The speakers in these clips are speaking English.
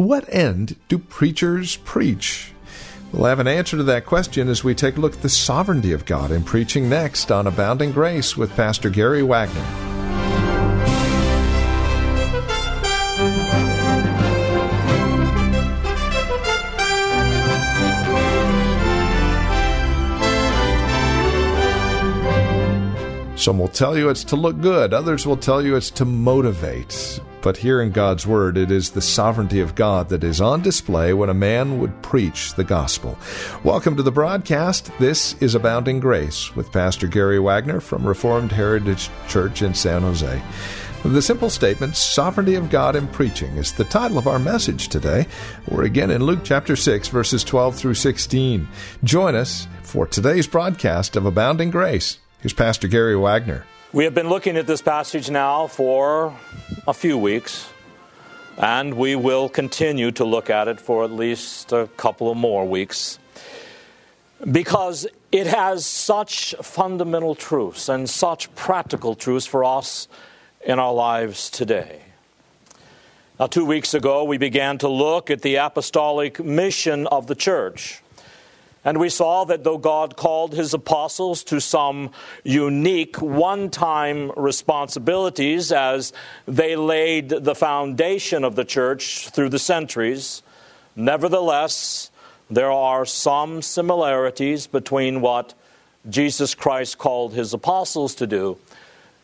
What end do preachers preach? We'll have an answer to that question as we take a look at the sovereignty of God in preaching next on Abounding Grace with Pastor Gary Wagner. Some will tell you it's to look good, others will tell you it's to motivate. But here in God's Word, it is the sovereignty of God that is on display when a man would preach the gospel. Welcome to the broadcast. This is Abounding Grace with Pastor Gary Wagner from Reformed Heritage Church in San Jose. The simple statement, Sovereignty of God in Preaching, is the title of our message today. We're again in Luke chapter 6, verses 12 through 16. Join us for today's broadcast of Abounding Grace. Here's Pastor Gary Wagner. We have been looking at this passage now for a few weeks, and we will continue to look at it for at least a couple of more weeks because it has such fundamental truths and such practical truths for us in our lives today. Now, two weeks ago, we began to look at the apostolic mission of the church. And we saw that though God called his apostles to some unique one time responsibilities as they laid the foundation of the church through the centuries, nevertheless, there are some similarities between what Jesus Christ called his apostles to do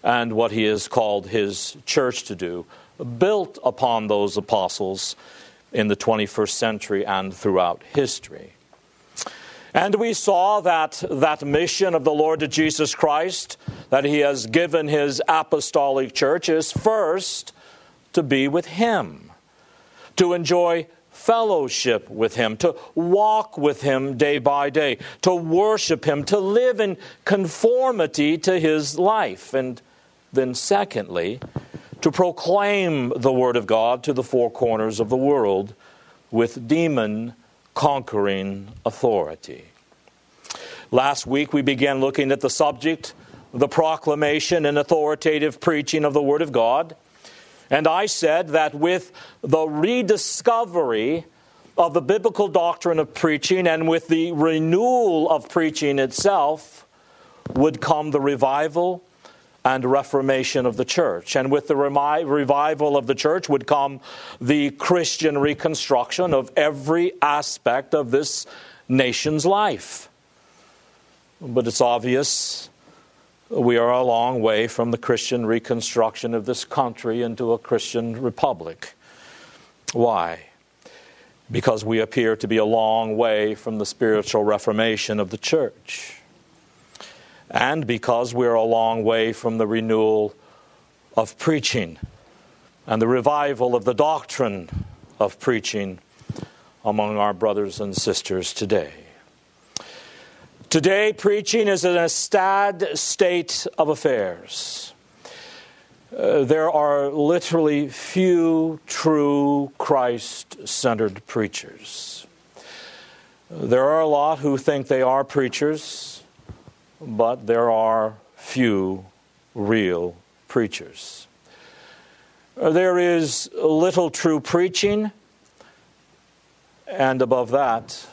and what he has called his church to do, built upon those apostles in the 21st century and throughout history. And we saw that that mission of the Lord Jesus Christ that he has given his apostolic church is first to be with him, to enjoy fellowship with him, to walk with him day by day, to worship him, to live in conformity to his life. And then, secondly, to proclaim the word of God to the four corners of the world with demon conquering authority. Last week we began looking at the subject, the proclamation and authoritative preaching of the Word of God. And I said that with the rediscovery of the biblical doctrine of preaching and with the renewal of preaching itself would come the revival and reformation of the church. And with the revival of the church would come the Christian reconstruction of every aspect of this nation's life. But it's obvious we are a long way from the Christian reconstruction of this country into a Christian republic. Why? Because we appear to be a long way from the spiritual reformation of the church and because we're a long way from the renewal of preaching and the revival of the doctrine of preaching among our brothers and sisters today. Today, preaching is in a sad state of affairs. Uh, there are literally few true Christ centered preachers. There are a lot who think they are preachers but there are few real preachers. Uh, there is little true preaching, and above that,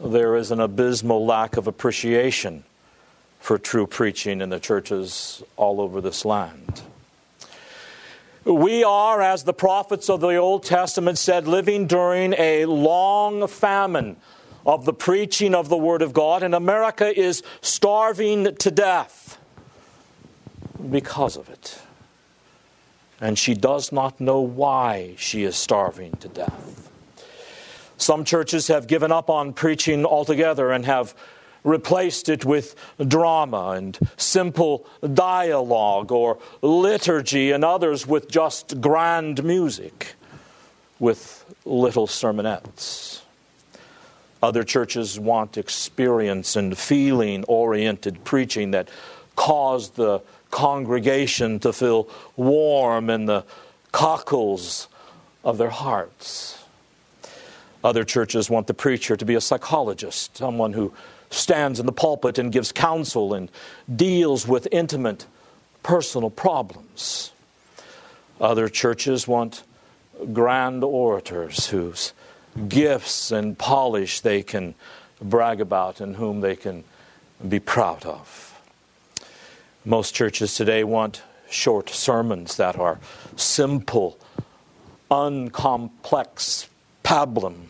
there is an abysmal lack of appreciation for true preaching in the churches all over this land. We are, as the prophets of the Old Testament said, living during a long famine of the preaching of the Word of God, and America is starving to death because of it. And she does not know why she is starving to death. Some churches have given up on preaching altogether and have replaced it with drama and simple dialogue or liturgy, and others with just grand music. with little sermonettes. Other churches want experience and feeling oriented preaching that cause the congregation to feel warm in the cockles of their hearts. Other churches want the preacher to be a psychologist, someone who stands in the pulpit and gives counsel and deals with intimate personal problems. Other churches want grand orators whose gifts and polish they can brag about and whom they can be proud of. Most churches today want short sermons that are simple, uncomplex pablum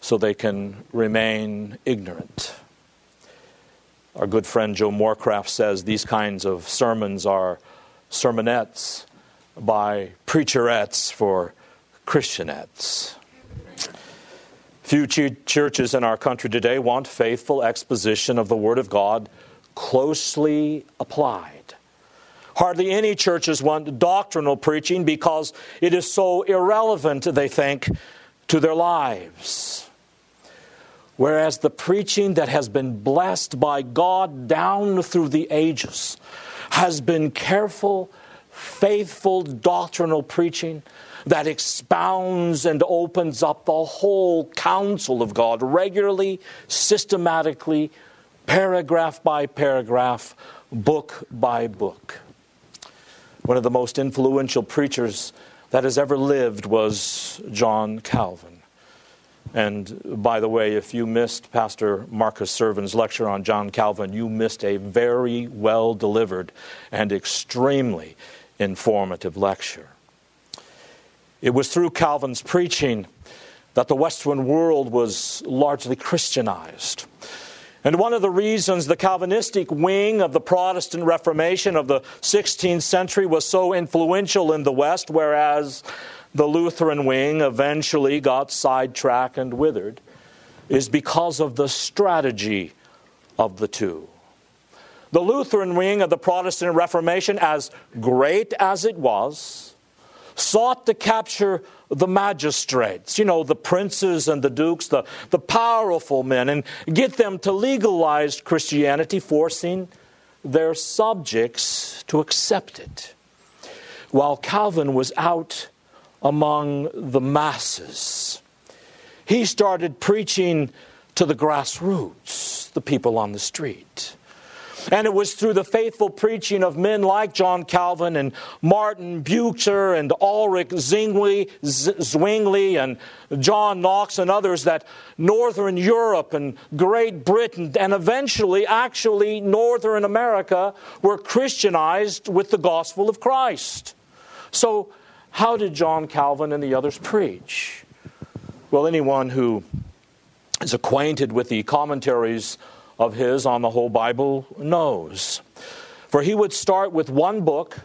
so they can remain ignorant. Our good friend Joe Morecraft says these kinds of sermons are sermonettes by preacherettes for Christianettes. Few churches in our country today want faithful exposition of the Word of God closely applied. Hardly any churches want doctrinal preaching because it is so irrelevant, they think, to their lives. Whereas the preaching that has been blessed by God down through the ages has been careful, faithful doctrinal preaching that expounds and opens up the whole counsel of God regularly, systematically, paragraph by paragraph, book by book. One of the most influential preachers that has ever lived was John Calvin. And by the way, if you missed Pastor Marcus Serven's lecture on John Calvin, you missed a very well delivered and extremely informative lecture. It was through Calvin's preaching that the Western world was largely Christianized. And one of the reasons the Calvinistic wing of the Protestant Reformation of the 16th century was so influential in the West, whereas the Lutheran wing eventually got sidetracked and withered, is because of the strategy of the two. The Lutheran wing of the Protestant Reformation, as great as it was, sought to capture the magistrates, you know, the princes and the dukes, the, the powerful men, and get them to legalize Christianity, forcing their subjects to accept it. While Calvin was out among the masses, he started preaching to the grassroots, the people on the street. And it was through the faithful preaching of men like John Calvin and Martin Bucer and Ulrich Zwingli, Zwingli and John Knox and others that Northern Europe and Great Britain and eventually, actually, Northern America were Christianized with the gospel of Christ. So, how did John Calvin and the others preach? Well, anyone who is acquainted with the commentaries of his on the whole Bible knows. For he would start with one book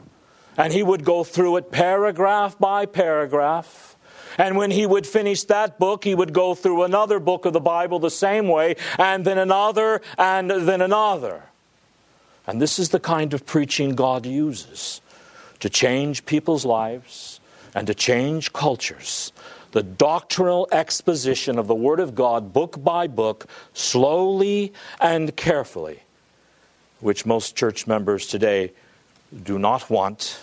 and he would go through it paragraph by paragraph. And when he would finish that book, he would go through another book of the Bible the same way, and then another, and then another. And this is the kind of preaching God uses to change people's lives and to change cultures the doctrinal exposition of the Word of God, book by book, slowly and carefully, which most church members today do not want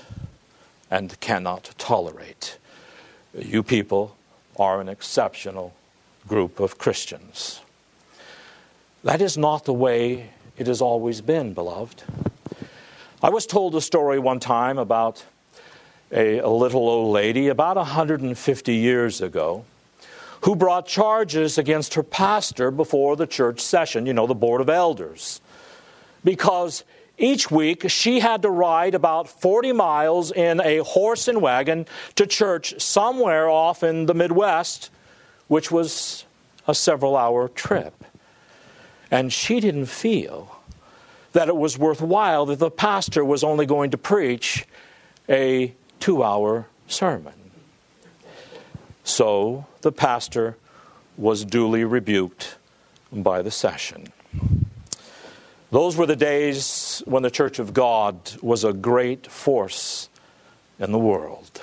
and cannot tolerate. You people are an exceptional group of Christians. That is not the way it has always been, beloved. I was told a story one time about a, a little old lady about 150 years ago who brought charges against her pastor before the church session, you know, the board of elders. Because each week she had to ride about 40 miles in a horse and wagon to church somewhere off in the Midwest, which was a several hour trip. And she didn't feel that it was worthwhile that the pastor was only going to preach a two hour sermon. So the pastor was duly rebuked by the session. Those were the days when the Church of God was a great force in the world.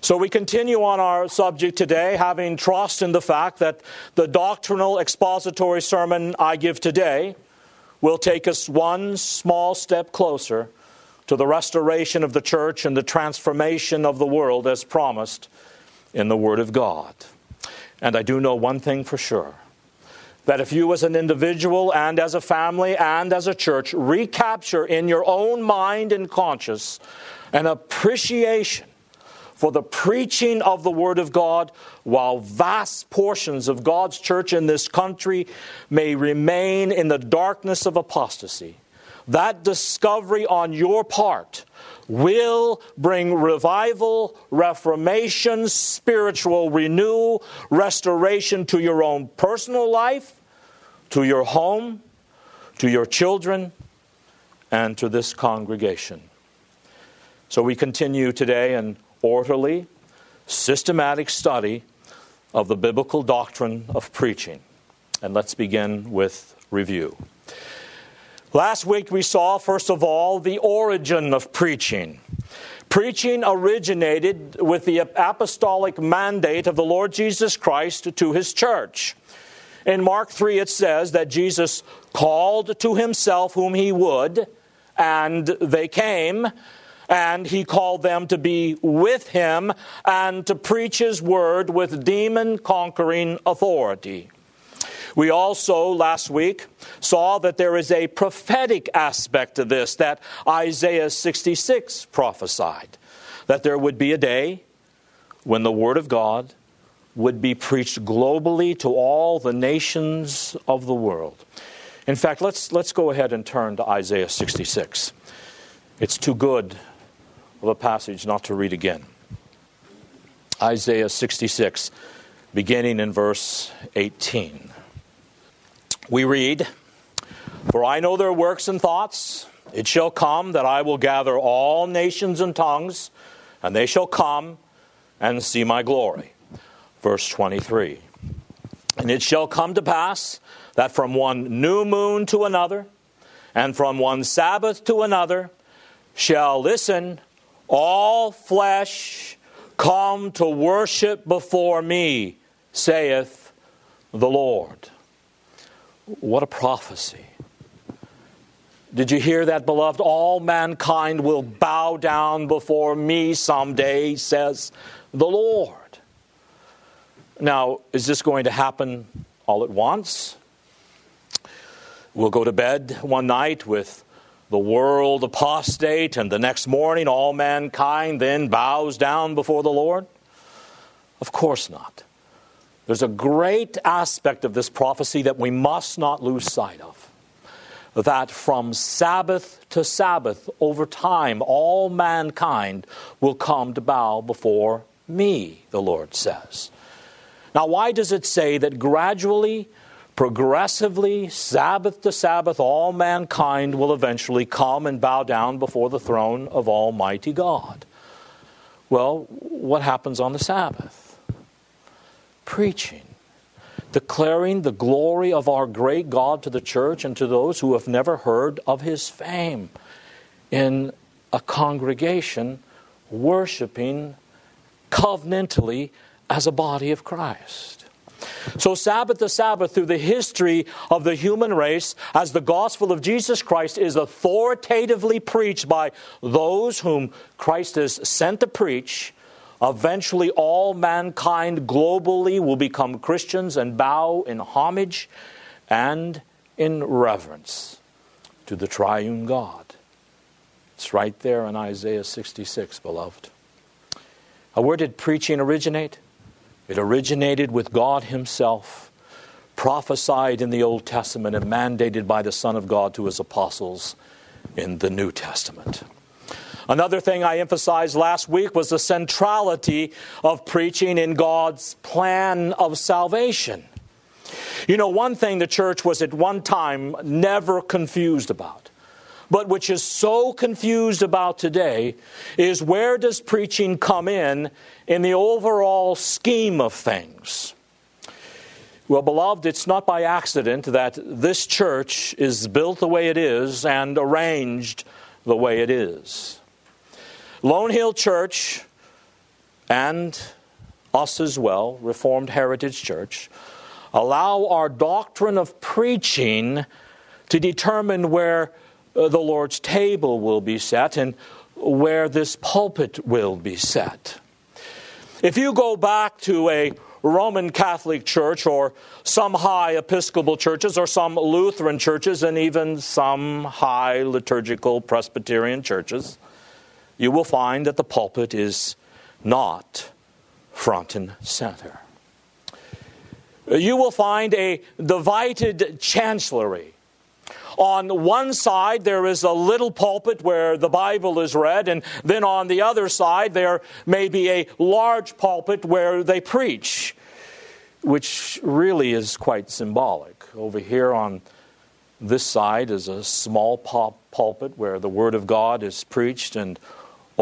So we continue on our subject today, having trust in the fact that the doctrinal expository sermon I give today will take us one small step closer to the restoration of the church and the transformation of the world as promised in the Word of God. And I do know one thing for sure that if you, as an individual and as a family and as a church, recapture in your own mind and conscience an appreciation for the preaching of the Word of God, while vast portions of God's church in this country may remain in the darkness of apostasy, that discovery on your part will bring revival, reformation, spiritual renewal, restoration to your own personal life, to your home, to your children, and to this congregation. So we continue today in orderly, systematic study of the biblical doctrine of preaching. And let's begin with review. Last week we saw, first of all, the origin of preaching. Preaching originated with the apostolic mandate of the Lord Jesus Christ to his church. In Mark 3, it says that Jesus called to himself whom he would, and they came, and he called them to be with him and to preach his word with demon conquering authority. We also, last week, saw that there is a prophetic aspect to this that Isaiah 66 prophesied that there would be a day when the Word of God would be preached globally to all the nations of the world. In fact, let's, let's go ahead and turn to Isaiah 66. It's too good of a passage not to read again. Isaiah 66, beginning in verse 18. We read, For I know their works and thoughts. It shall come that I will gather all nations and tongues, and they shall come and see my glory. Verse 23. And it shall come to pass that from one new moon to another, and from one Sabbath to another, shall listen all flesh come to worship before me, saith the Lord. What a prophecy. Did you hear that, beloved? All mankind will bow down before me someday, says the Lord. Now, is this going to happen all at once? We'll go to bed one night with the world apostate, and the next morning all mankind then bows down before the Lord? Of course not. There's a great aspect of this prophecy that we must not lose sight of. That from Sabbath to Sabbath, over time, all mankind will come to bow before me, the Lord says. Now, why does it say that gradually, progressively, Sabbath to Sabbath, all mankind will eventually come and bow down before the throne of Almighty God? Well, what happens on the Sabbath? Preaching, declaring the glory of our great God to the church and to those who have never heard of his fame in a congregation worshiping covenantally as a body of Christ. So, Sabbath to Sabbath, through the history of the human race, as the gospel of Jesus Christ is authoritatively preached by those whom Christ has sent to preach, Eventually, all mankind globally will become Christians and bow in homage and in reverence to the triune God. It's right there in Isaiah 66, beloved. Now, where did preaching originate? It originated with God Himself, prophesied in the Old Testament and mandated by the Son of God to His apostles in the New Testament. Another thing I emphasized last week was the centrality of preaching in God's plan of salvation. You know, one thing the church was at one time never confused about, but which is so confused about today, is where does preaching come in in the overall scheme of things? Well, beloved, it's not by accident that this church is built the way it is and arranged the way it is. Lone Hill Church and us as well, Reformed Heritage Church, allow our doctrine of preaching to determine where uh, the Lord's table will be set and where this pulpit will be set. If you go back to a Roman Catholic Church or some high Episcopal churches or some Lutheran churches and even some high liturgical Presbyterian churches, you will find that the pulpit is not front and center. You will find a divided chancellery. On one side, there is a little pulpit where the Bible is read, and then on the other side, there may be a large pulpit where they preach, which really is quite symbolic. Over here on this side is a small pulpit where the Word of God is preached, and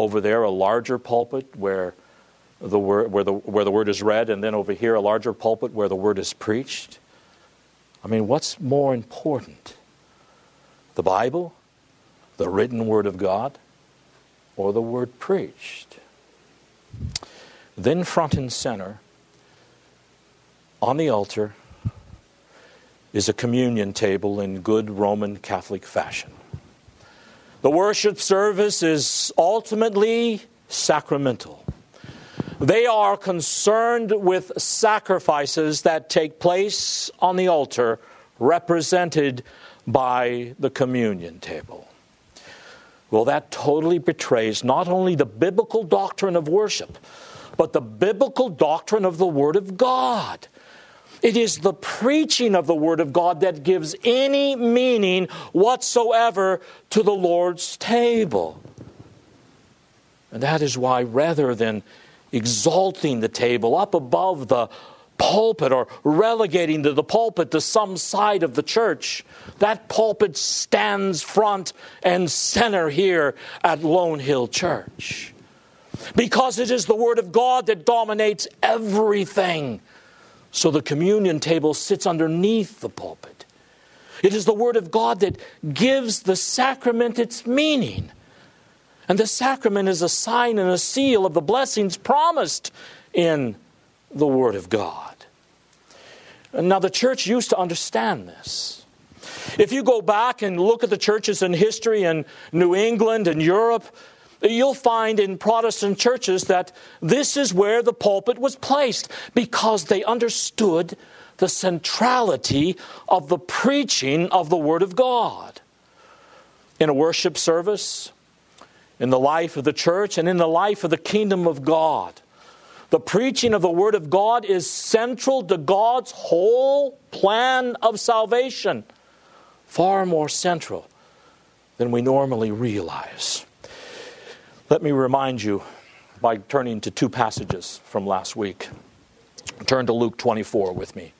over there, a larger pulpit where the word, where, the, where the word is read, and then over here, a larger pulpit where the word is preached. I mean, what's more important? The Bible, the written word of God, or the word preached? Then, front and center, on the altar, is a communion table in good Roman Catholic fashion. The worship service is ultimately sacramental. They are concerned with sacrifices that take place on the altar, represented by the communion table. Well, that totally betrays not only the biblical doctrine of worship, but the biblical doctrine of the Word of God. It is the preaching of the Word of God that gives any meaning whatsoever to the Lord's table. And that is why, rather than exalting the table up above the pulpit or relegating to the pulpit to some side of the church, that pulpit stands front and center here at Lone Hill Church. Because it is the Word of God that dominates everything. So the communion table sits underneath the pulpit. It is the Word of God that gives the sacrament its meaning. And the sacrament is a sign and a seal of the blessings promised in the Word of God. Now, the church used to understand this. If you go back and look at the churches in history in New England and Europe, you'll find in Protestant churches that this is where the pulpit was placed because they understood the centrality of the preaching of the Word of God. In a worship service, in the life of the church, and in the life of the kingdom of God, the preaching of the Word of God is central to God's whole plan of salvation, far more central than we normally realize. Let me remind you by turning to two passages from last week. Turn to Luke 24 with me.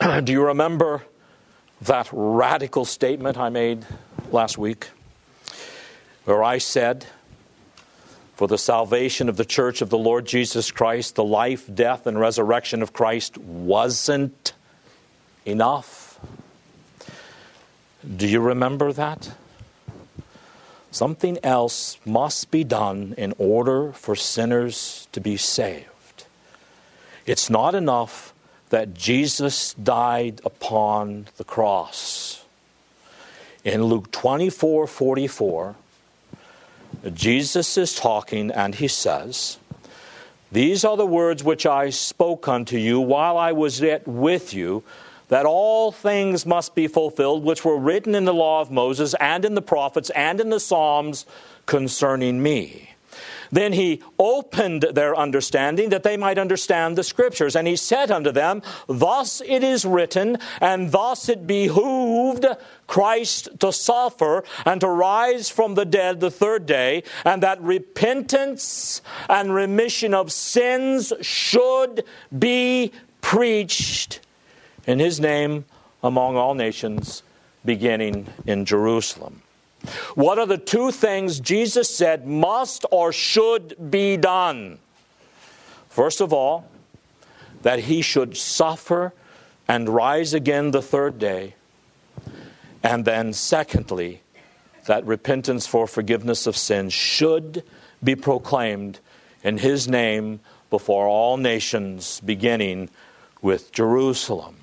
Do you remember that radical statement I made last week? Where I said, For the salvation of the church of the Lord Jesus Christ, the life, death, and resurrection of Christ wasn't enough. Do you remember that? Something else must be done in order for sinners to be saved. It's not enough that Jesus died upon the cross. In Luke 24 44, Jesus is talking and he says, These are the words which I spoke unto you while I was yet with you that all things must be fulfilled which were written in the law of Moses and in the prophets and in the Psalms concerning me. Then he opened their understanding that they might understand the scriptures. And he said unto them, Thus it is written, and thus it behooved Christ to suffer and to rise from the dead the third day, and that repentance and remission of sins should be preached in his name among all nations, beginning in Jerusalem. What are the two things Jesus said must or should be done? First of all, that he should suffer and rise again the third day. And then, secondly, that repentance for forgiveness of sins should be proclaimed in his name before all nations, beginning with Jerusalem.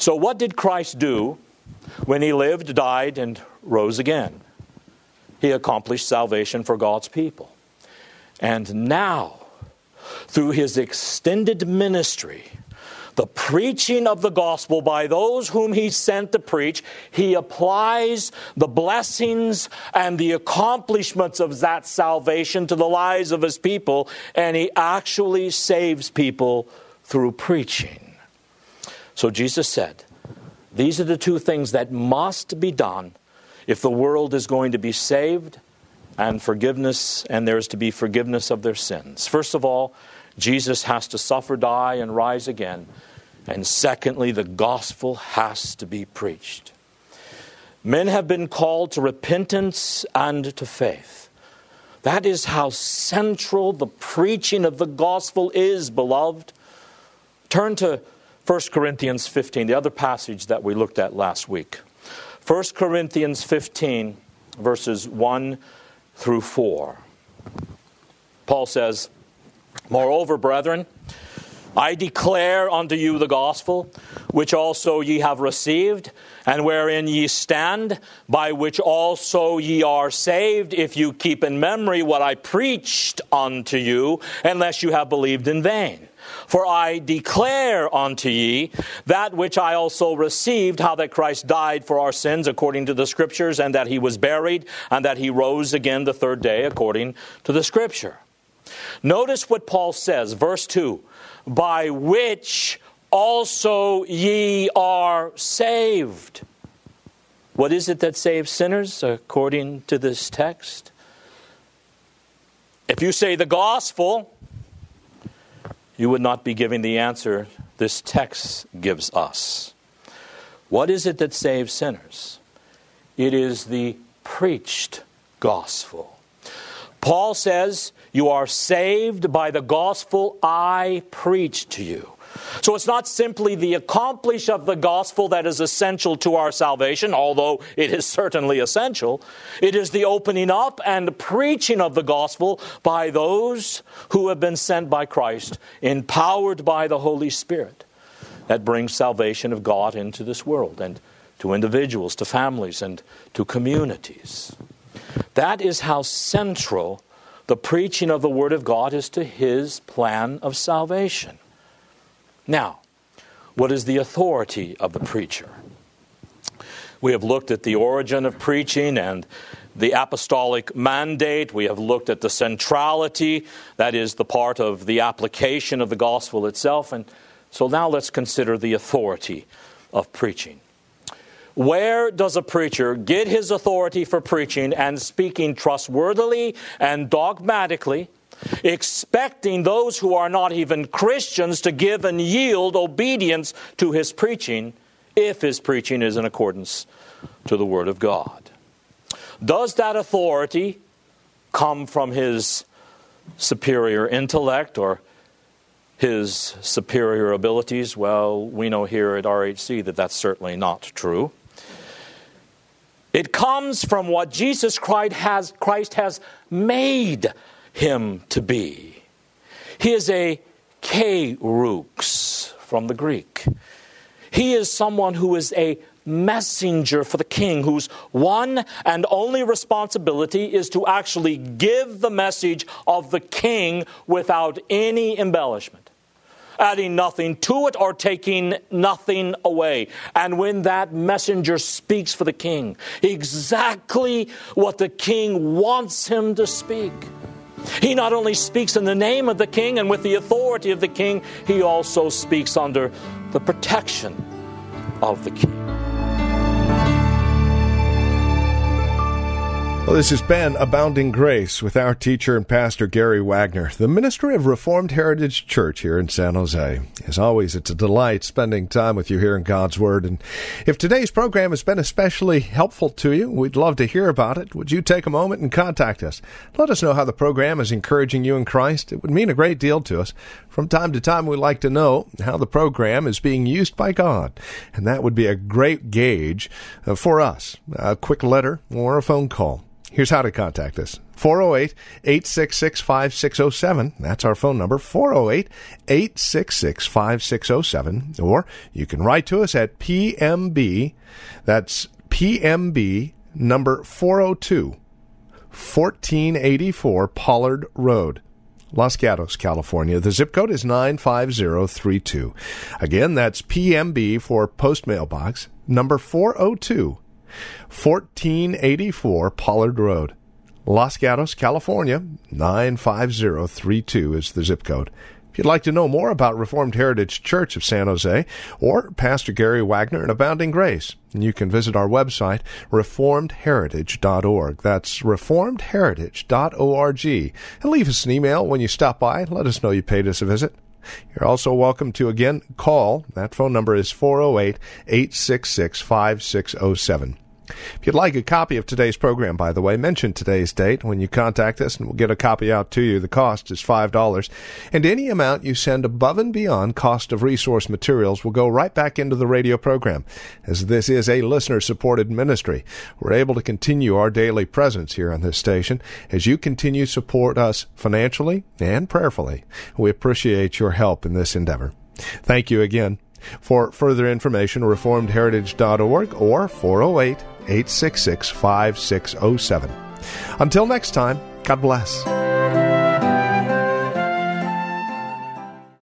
So, what did Christ do when he lived, died, and rose again? He accomplished salvation for God's people. And now, through his extended ministry, the preaching of the gospel by those whom he sent to preach, he applies the blessings and the accomplishments of that salvation to the lives of his people, and he actually saves people through preaching. So Jesus said, These are the two things that must be done if the world is going to be saved and forgiveness, and there is to be forgiveness of their sins. First of all, Jesus has to suffer, die, and rise again. And secondly, the gospel has to be preached. Men have been called to repentance and to faith. That is how central the preaching of the gospel is, beloved. Turn to 1 Corinthians 15, the other passage that we looked at last week. 1 Corinthians 15, verses 1 through 4. Paul says, Moreover, brethren, I declare unto you the gospel, which also ye have received, and wherein ye stand, by which also ye are saved, if you keep in memory what I preached unto you, unless you have believed in vain. For I declare unto ye that which I also received, how that Christ died for our sins according to the Scriptures, and that he was buried, and that he rose again the third day according to the Scripture. Notice what Paul says, verse 2 by which also ye are saved. What is it that saves sinners according to this text? If you say the gospel, you would not be giving the answer this text gives us. What is it that saves sinners? It is the preached gospel. Paul says, You are saved by the gospel I preach to you. So it's not simply the accomplish of the gospel that is essential to our salvation, although it is certainly essential. It is the opening up and preaching of the gospel by those who have been sent by Christ, empowered by the Holy Spirit, that brings salvation of God into this world and to individuals, to families, and to communities. That is how central the preaching of the Word of God is to His plan of salvation. Now, what is the authority of the preacher? We have looked at the origin of preaching and the apostolic mandate. We have looked at the centrality, that is, the part of the application of the gospel itself. And so now let's consider the authority of preaching. Where does a preacher get his authority for preaching and speaking trustworthily and dogmatically? Expecting those who are not even Christians to give and yield obedience to his preaching if his preaching is in accordance to the Word of God. Does that authority come from his superior intellect or his superior abilities? Well, we know here at RHC that that's certainly not true. It comes from what Jesus Christ has, Christ has made him to be. He is a kerux from the Greek. He is someone who is a messenger for the king, whose one and only responsibility is to actually give the message of the king without any embellishment, adding nothing to it or taking nothing away. And when that messenger speaks for the king, exactly what the king wants him to speak he not only speaks in the name of the king and with the authority of the king, he also speaks under the protection of the king. Well, this has been Abounding Grace with our teacher and pastor Gary Wagner, the ministry of Reformed Heritage Church here in San Jose. As always, it's a delight spending time with you here in God's Word. And if today's program has been especially helpful to you, we'd love to hear about it. Would you take a moment and contact us? Let us know how the program is encouraging you in Christ. It would mean a great deal to us. From time to time, we'd like to know how the program is being used by God. And that would be a great gauge uh, for us. A quick letter or a phone call. Here's how to contact us 408 866 5607. That's our phone number, 408 866 5607. Or you can write to us at PMB. That's PMB number 402 1484 Pollard Road. Los Gatos, California. The zip code is 95032. Again, that's PMB for Post Mailbox, number 402, 1484 Pollard Road. Los Gatos, California, 95032 is the zip code. If you'd like to know more about Reformed Heritage Church of San Jose or Pastor Gary Wagner and Abounding Grace, you can visit our website, reformedheritage.org. That's reformedheritage.org. And leave us an email when you stop by. Let us know you paid us a visit. You're also welcome to again call. That phone number is 408 866 5607. If you'd like a copy of today's program, by the way, mention today's date when you contact us and we'll get a copy out to you. The cost is $5. And any amount you send above and beyond cost of resource materials will go right back into the radio program. As this is a listener supported ministry, we're able to continue our daily presence here on this station as you continue to support us financially and prayerfully. We appreciate your help in this endeavor. Thank you again. For further information, reformedheritage.org or 408 866 5607. Until next time, God bless.